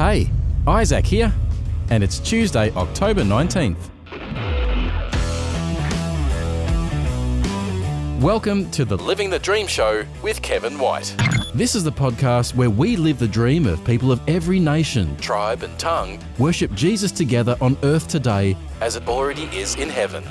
Hey, Isaac here, and it's Tuesday, October 19th. Welcome to the Living the Dream Show with Kevin White. This is the podcast where we live the dream of people of every nation, tribe, and tongue worship Jesus together on earth today as it already is in heaven.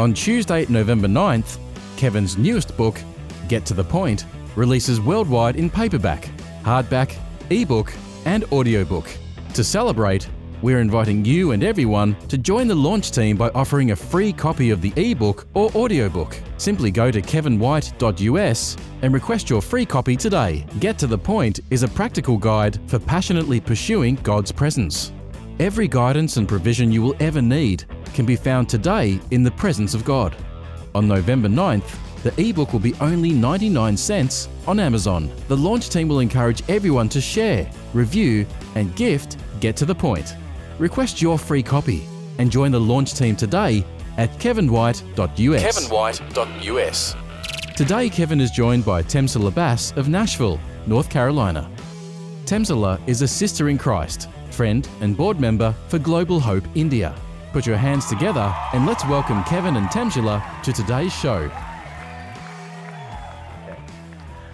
On Tuesday, November 9th, Kevin's newest book, Get to the Point, releases worldwide in paperback, hardback, ebook, and audiobook. To celebrate, we're inviting you and everyone to join the launch team by offering a free copy of the ebook or audiobook. Simply go to kevinwhite.us and request your free copy today. Get to the Point is a practical guide for passionately pursuing God's presence. Every guidance and provision you will ever need can be found today in the presence of God. On November 9th, the ebook will be only 99 cents on Amazon. The launch team will encourage everyone to share, review, and gift Get to the Point. Request your free copy and join the launch team today at kevinwhite.us. kevinwhite.us. Today, Kevin is joined by Temsala Bass of Nashville, North Carolina. Temsala is a sister in Christ, friend, and board member for Global Hope India. Put your hands together and let's welcome Kevin and Temsala to today's show.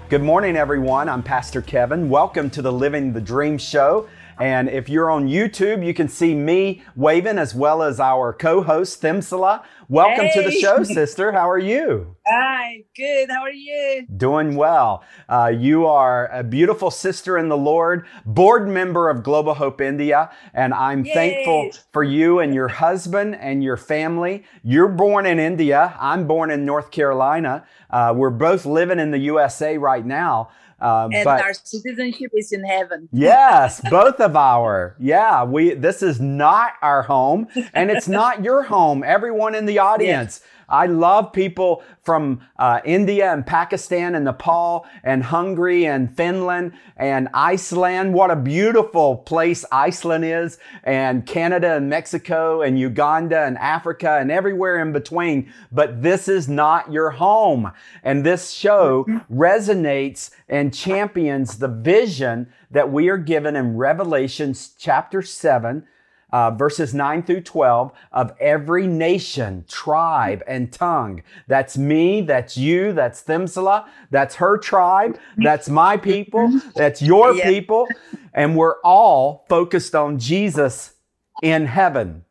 Good morning, everyone. I'm Pastor Kevin. Welcome to the Living the Dream Show. And if you're on YouTube, you can see me waving as well as our co-host Temsala. Welcome hey. to the show, sister. How are you? Hi, good. How are you? Doing well. Uh, you are a beautiful sister in the Lord, board member of Global Hope India, and I'm Yay. thankful for you and your husband and your family. You're born in India. I'm born in North Carolina. Uh, we're both living in the USA right now. Um, and but, our citizenship is in heaven. yes, both of our. Yeah, we. This is not our home, and it's not your home. Everyone in the audience. Yes. I love people from uh, India and Pakistan and Nepal and Hungary and Finland and Iceland. What a beautiful place Iceland is, and Canada and Mexico and Uganda and Africa and everywhere in between. But this is not your home. And this show resonates and champions the vision that we are given in Revelations chapter 7 uh, verses 9 through 12 of every nation, tribe, and tongue. That's me, that's you, that's Temsala, that's her tribe, that's my people, that's your yeah. people. And we're all focused on Jesus in heaven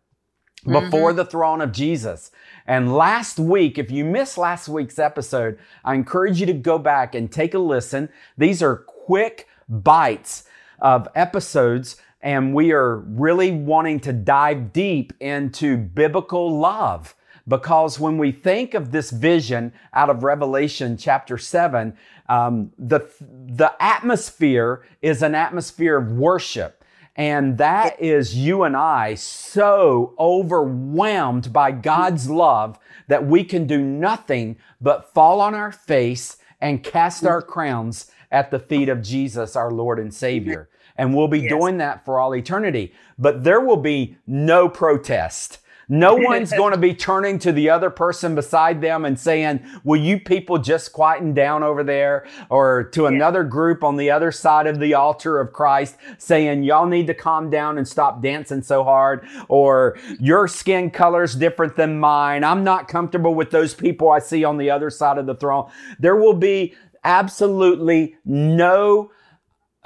before mm-hmm. the throne of Jesus. And last week, if you missed last week's episode, I encourage you to go back and take a listen. These are quick bites of episodes and we are really wanting to dive deep into biblical love. Because when we think of this vision out of Revelation chapter 7, um, the, the atmosphere is an atmosphere of worship. And that is you and I so overwhelmed by God's love that we can do nothing but fall on our face and cast our crowns at the feet of Jesus, our Lord and Savior and we'll be yes. doing that for all eternity. But there will be no protest. No one's going to be turning to the other person beside them and saying, Will you people just quieten down over there? Or to yeah. another group on the other side of the altar of Christ saying, Y'all need to calm down and stop dancing so hard. Or your skin color's different than mine. I'm not comfortable with those people I see on the other side of the throne. There will be absolutely no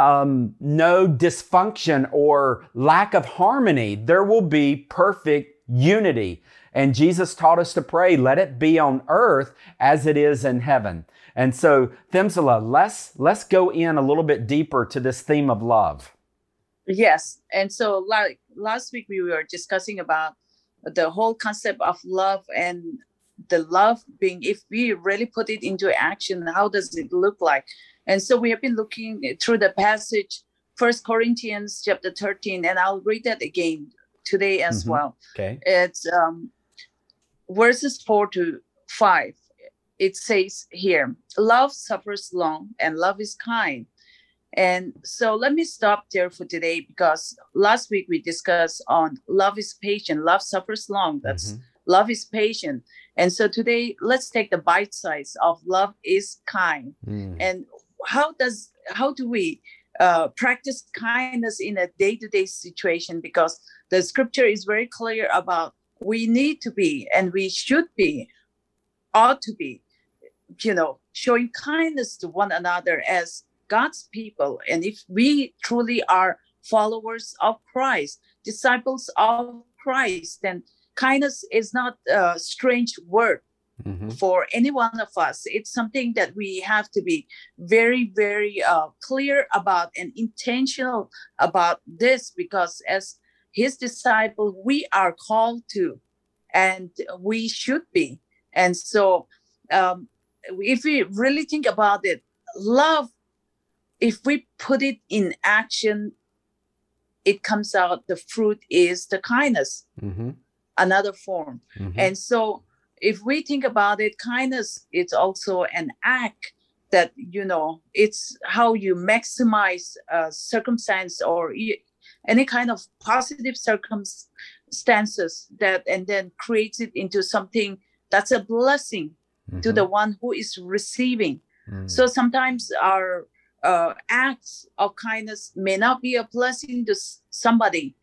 um, no dysfunction or lack of harmony. There will be perfect unity. And Jesus taught us to pray, let it be on earth as it is in heaven. And so, Temsala, let's, let's go in a little bit deeper to this theme of love. Yes. And so, like last week, we were discussing about the whole concept of love and the love being, if we really put it into action, how does it look like? And so we have been looking through the passage, First Corinthians chapter 13, and I'll read that again today as mm-hmm. well. Okay. It's um, verses four to five. It says here, love suffers long and love is kind. And so let me stop there for today because last week we discussed on love is patient, love suffers long. That's mm-hmm. love is patient. And so today let's take the bite size of love is kind. Mm. And how does how do we uh, practice kindness in a day-to-day situation? Because the scripture is very clear about we need to be and we should be ought to be you know showing kindness to one another as god's people. And if we truly are followers of christ disciples of christ then kindness is not a strange word mm-hmm. for any one of us it's something that we have to be very very uh, clear about and intentional about this because as his disciple we are called to and we should be and so um, if we really think about it love if we put it in action it comes out the fruit is the kindness mm-hmm. another form mm-hmm. and so if we think about it kindness it's also an act that you know it's how you maximize a circumstance or any kind of positive circumstances that and then creates it into something that's a blessing mm-hmm. to the one who is receiving mm. so sometimes our uh, acts of kindness may not be a blessing to somebody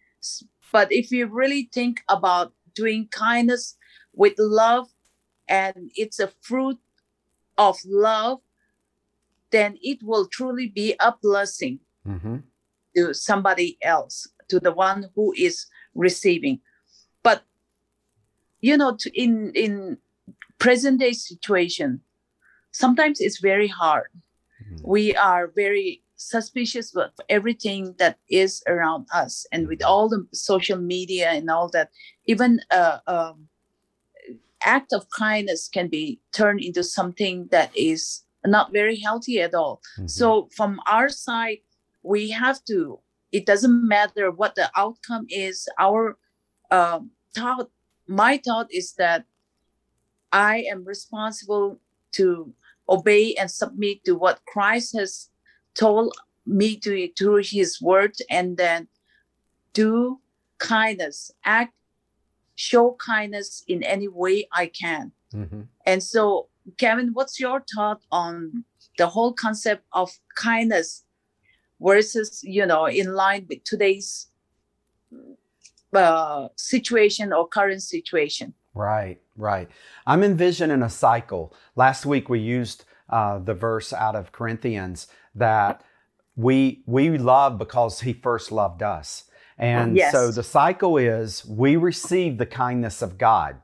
but if you really think about doing kindness with love and it's a fruit of love then it will truly be a blessing mm-hmm. to somebody else to the one who is receiving but you know to, in in present day situation sometimes it's very hard mm-hmm. we are very suspicious of everything that is around us and with mm-hmm. all the social media and all that even uh, um, act of kindness can be turned into something that is not very healthy at all mm-hmm. so from our side we have to it doesn't matter what the outcome is our um, thought my thought is that i am responsible to obey and submit to what christ has told me to through his word and then do kindness act show kindness in any way i can. Mm-hmm. and so kevin what's your thought on the whole concept of kindness versus you know in line with today's uh, situation or current situation? Right right. I'm envisioning a cycle. Last week we used uh, the verse out of corinthians that we we love because he first loved us and yes. so the cycle is we receive the kindness of god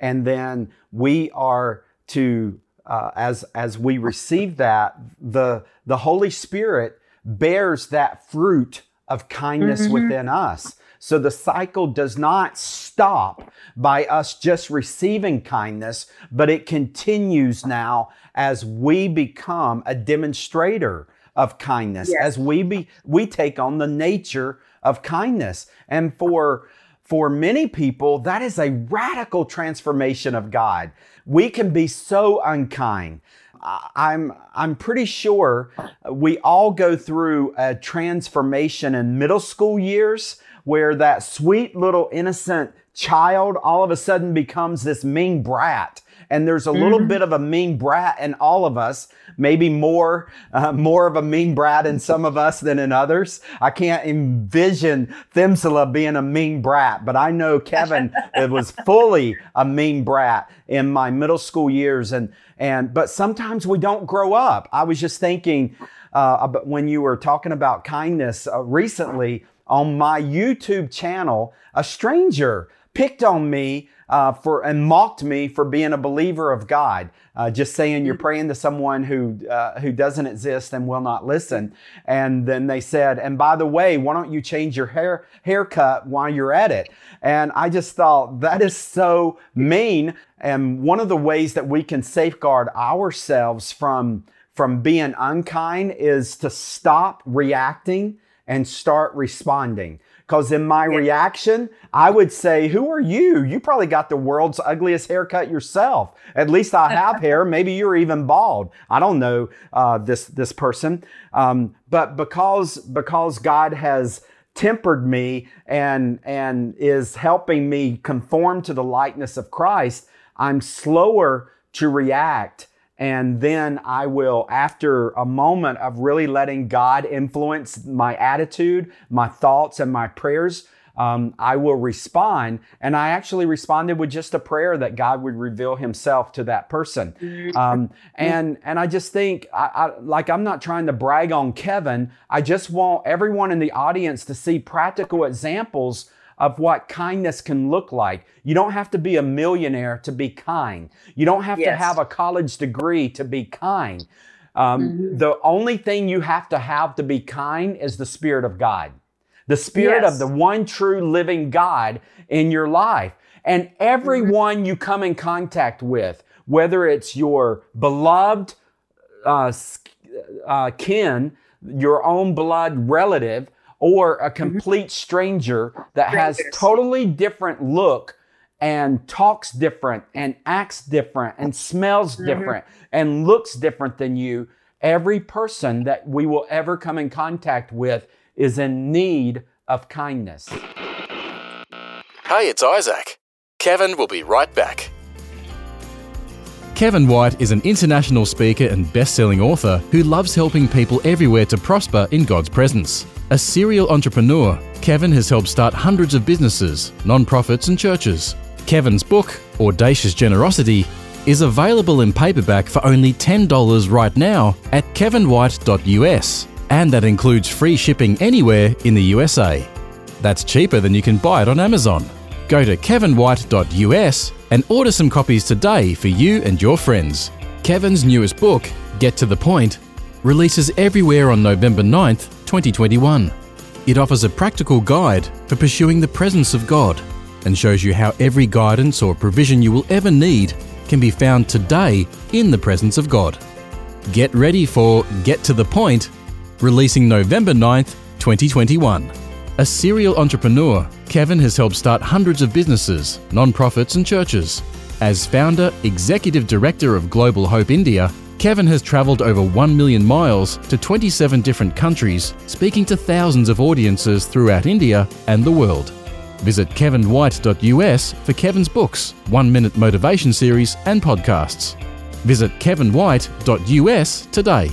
and then we are to uh, as as we receive that the the holy spirit bears that fruit of kindness mm-hmm. within us. So the cycle does not stop by us just receiving kindness, but it continues now as we become a demonstrator of kindness, yes. as we be we take on the nature of kindness. And for for many people, that is a radical transformation of God. We can be so unkind. I'm I'm pretty sure we all go through a transformation in middle school years where that sweet little innocent child all of a sudden becomes this mean brat and there's a little mm-hmm. bit of a mean brat in all of us maybe more uh, more of a mean brat in some of us than in others i can't envision Temsala being a mean brat but i know kevin it was fully a mean brat in my middle school years and and but sometimes we don't grow up. I was just thinking uh, when you were talking about kindness uh, recently on my YouTube channel, a stranger picked on me uh, for and mocked me for being a believer of God. Uh, just saying you're mm. praying to someone who uh, who doesn't exist and will not listen. And then they said, and by the way, why don't you change your hair haircut while you're at it? And I just thought that is so mean. And one of the ways that we can safeguard ourselves from from being unkind is to stop reacting and start responding. Because in my yeah. reaction, I would say, Who are you? You probably got the world's ugliest haircut yourself. At least I have hair. Maybe you're even bald. I don't know uh, this, this person. Um, but because, because God has tempered me and, and is helping me conform to the likeness of Christ, I'm slower to react and then I will, after a moment of really letting God influence my attitude, my thoughts, and my prayers, um, I will respond. And I actually responded with just a prayer that God would reveal Himself to that person. Um, and and I just think, I, I, like I'm not trying to brag on Kevin. I just want everyone in the audience to see practical examples of what kindness can look like. You don't have to be a millionaire to be kind. You don't have to have a college degree to be kind. Um, Mhm. The only thing you have to have to be kind is the Spirit of God, the Spirit of the one true living God in your life. And everyone you come in contact with, whether it's your beloved uh, uh, kin, your own blood relative, or a mm-hmm. complete stranger that has totally different look and talks different and acts different and smells mm-hmm. different and looks different than you, every person that we will ever come in contact with is in need of kindness. Hey, it's Isaac. Kevin will be right back. Kevin White is an international speaker and best selling author who loves helping people everywhere to prosper in God's presence. A serial entrepreneur, Kevin has helped start hundreds of businesses, non-profits, and churches. Kevin's book, Audacious Generosity, is available in paperback for only $10 right now at kevinwhite.us, and that includes free shipping anywhere in the USA. That's cheaper than you can buy it on Amazon. Go to kevinwhite.us and order some copies today for you and your friends. Kevin's newest book, Get to the Point, releases everywhere on November 9th, 2021. It offers a practical guide for pursuing the presence of God and shows you how every guidance or provision you will ever need can be found today in the presence of God. Get ready for Get to the Point, releasing November 9th, 2021. A serial entrepreneur, Kevin has helped start hundreds of businesses, non-profits, and churches. As founder, executive director of Global Hope India, Kevin has travelled over 1 million miles to 27 different countries, speaking to thousands of audiences throughout India and the world. Visit kevinwhite.us for Kevin's books, one minute motivation series, and podcasts. Visit kevinwhite.us today.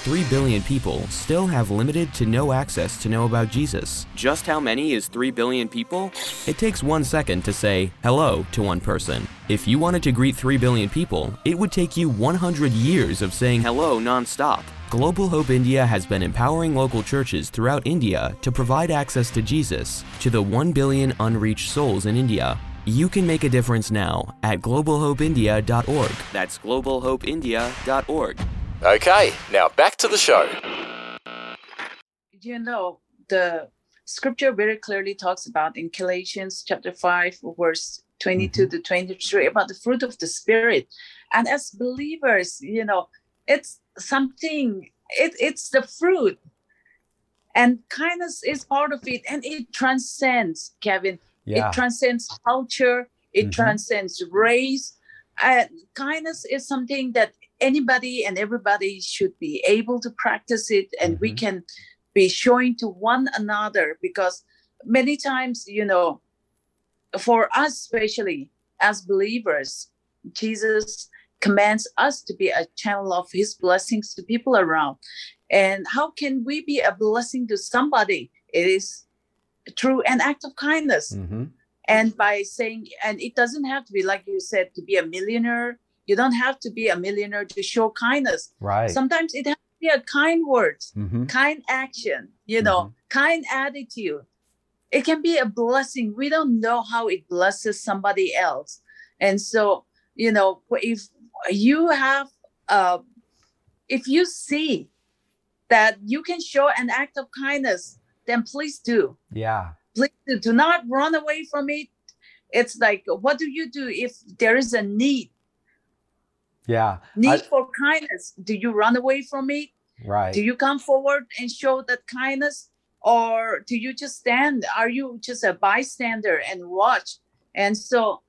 3 billion people still have limited to no access to know about Jesus. Just how many is 3 billion people? It takes one second to say hello to one person. If you wanted to greet 3 billion people, it would take you 100 years of saying hello nonstop. Global Hope India has been empowering local churches throughout India to provide access to Jesus to the 1 billion unreached souls in India. You can make a difference now at globalhopeindia.org. That's globalhopeindia.org. Okay, now back to the show. you know the scripture very clearly talks about in galatians chapter 5 verse 22 to 23 about the fruit of the spirit and as believers you know it's something it, it's the fruit and kindness is part of it and it transcends kevin Yeah. it transcends culture it Mhm. transcends race and kindness is something that anybody and everybody should be able to practice it and we Mhm. can be showing to one another because many times you know for us especially as believers jesus commands us to be a channel of his blessings to people around. And how can we be a blessing to somebody? It is through an act of kindness. Hmm and by saying and it doesn't have to be like you said to be a millionaire you don't have to be a millionaire to show kindness. Right. sometimes it has to be a kind words hmm kind action you know kind attitude. It can be a blessing. We don't know how it blesses somebody else. And so you know if you have uh if you see that you can show an act of kindness then please do. Yeah. please do, do not run away from it. It's like what do you do if there is a need Yeah. need I- for kindness. Do you run away from it? Right. do you come forward and show that kindness? Or do you just stand? Are you just a bystander and watch? And so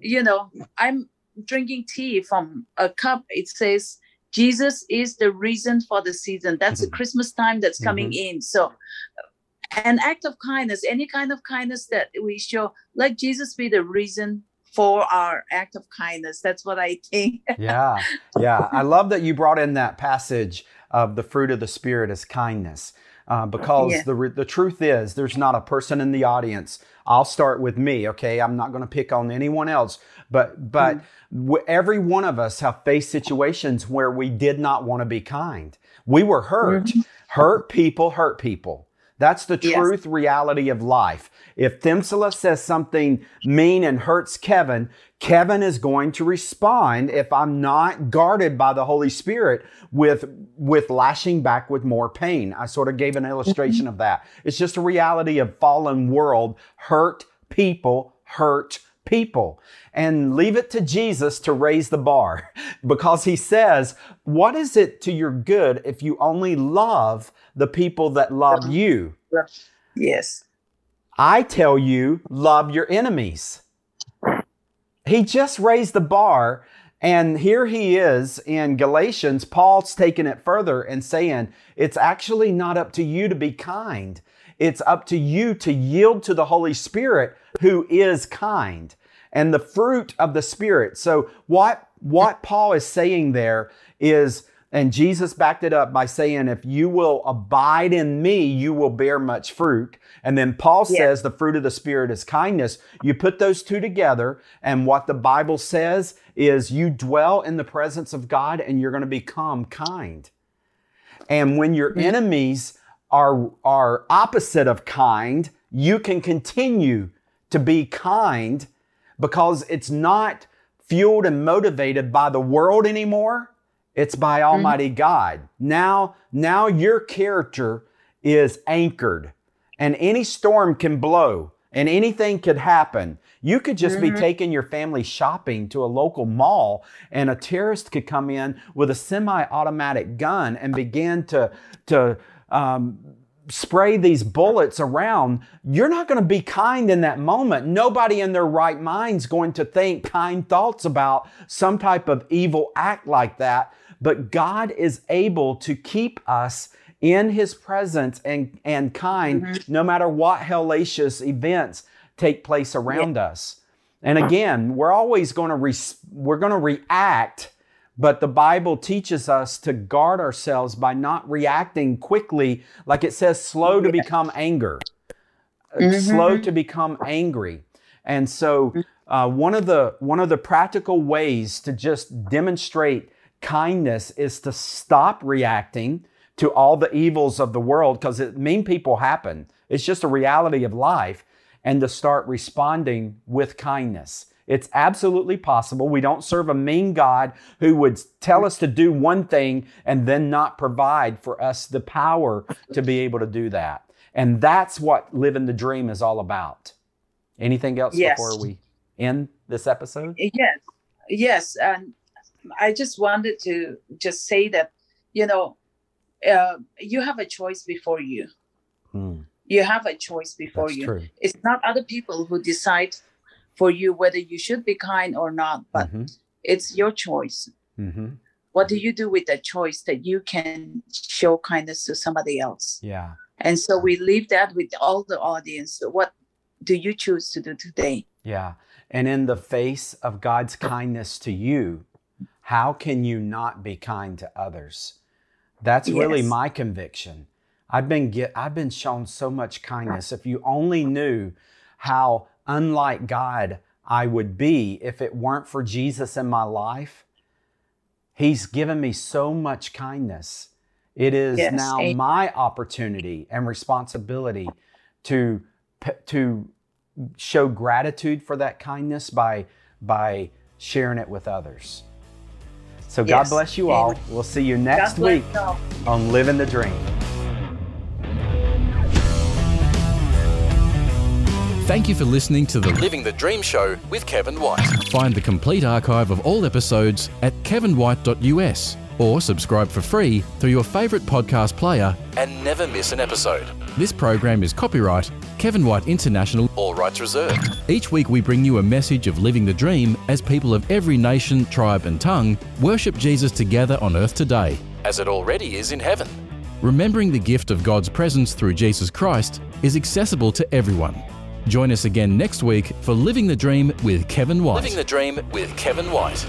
you know i'm drinking tea from a cup. It says jesus is the reason for the season. That's the Mhm. christmas time that's coming in. So an act of kindness any kind of kindness that we show let jesus be the reason for our act of kindness. That's what I think. yeah, yeah. I love that you brought in that passage of the fruit of the Spirit is kindness. Uh, because yeah. the, the truth is, there's not a person in the audience. I'll start with me, okay? I'm not going to pick on anyone else, but but mm. w- every one of us have faced situations where we did not want to be kind. We were hurt. Mm-hmm. Hurt people hurt people. That's the truth yes. reality of life. If Temsala says something mean and hurts Kevin, Kevin is going to respond if I'm not guarded by the Holy Spirit with, with lashing back with more pain. I sort of gave an illustration mm-hmm. of that. It's just a reality of fallen world. Hurt people hurt people and leave it to Jesus to raise the bar because he says, What is it to your good if you only love the people that love you? Yes. I tell you, love your enemies. He just raised the bar. And here he is in Galatians. Paul's taking it further and saying, It's actually not up to you to be kind. It's up to you to yield to the Holy Spirit who is kind and the fruit of the Spirit. So, what, what Paul is saying there is, and Jesus backed it up by saying, If you will abide in me, you will bear much fruit. And then Paul yeah. says the fruit of the Spirit is kindness. You put those two together, and what the Bible says is you dwell in the presence of God and you're going to become kind. And when your enemies are, are opposite of kind, you can continue to be kind because it's not fueled and motivated by the world anymore. It's by mm-hmm. Almighty mm-hmm. God. Now, now your character is anchored and any storm can blow and anything could happen. You could just mm-hmm. be taking your family shopping to a local mall and a terrorist could come in with a semi-automatic gun and begin to, to um, spray these bullets around, you're not going to be kind in that moment. Nobody in their right mind's going to think kind thoughts about some type of evil act like that. But God is able to keep us in his presence and, and kind mm-hmm. no matter what hellacious events take place around yeah. us. And again, we're always going to re- we're going to react but the Bible teaches us to guard ourselves by not reacting quickly, like it says, slow to become anger, uh, mm-hmm. slow to become angry. And so, uh, one of the one of the practical ways to just demonstrate kindness is to stop reacting to all the evils of the world because mean people happen. It's just a reality of life, and to start responding with kindness. It's absolutely possible. We don't serve a mean God who would tell us to do one thing and then not provide for us the power to be able to do that. And that's what living the dream is all about. Anything else yes. before we end this episode? Yes. Yes. And I just wanted to just say that, you know, uh, you have a choice before you. Hmm. You have a choice before That's you. True. It's not other people who decide for you whether you should be kind or not, but mm-hmm. it's your choice. Mm-hmm. What do you do with that choice that you can show kindness to somebody else? Yeah. And so we leave that with all the audience. What do you choose to do today? Yeah. And in the face of God's kindness to you, how can you not be kind to others? That's yes. really my conviction. I've been get I've been shown so much kindness. If you only knew how unlike God I would be if it weren't for Jesus in my life. He's given me so much kindness. It is yes. now my opportunity and responsibility to, to show gratitude for that kindness by, by sharing it with others. So yes. God bless you all. We'll see you next week on Living the Dream. Thank you for listening to the Living the Dream Show with Kevin White. Find the complete archive of all episodes at kevinwhite.us or subscribe for free through your favourite podcast player and never miss an episode. This program is copyright Kevin White International, all rights reserved. Each week we bring you a message of living the dream as people of every nation, tribe, and tongue worship Jesus together on earth today, as it already is in heaven. Remembering the gift of God's presence through Jesus Christ is accessible to everyone Join us again next week for Living the Dream with Kevin White. Living the Dream with Kevin White.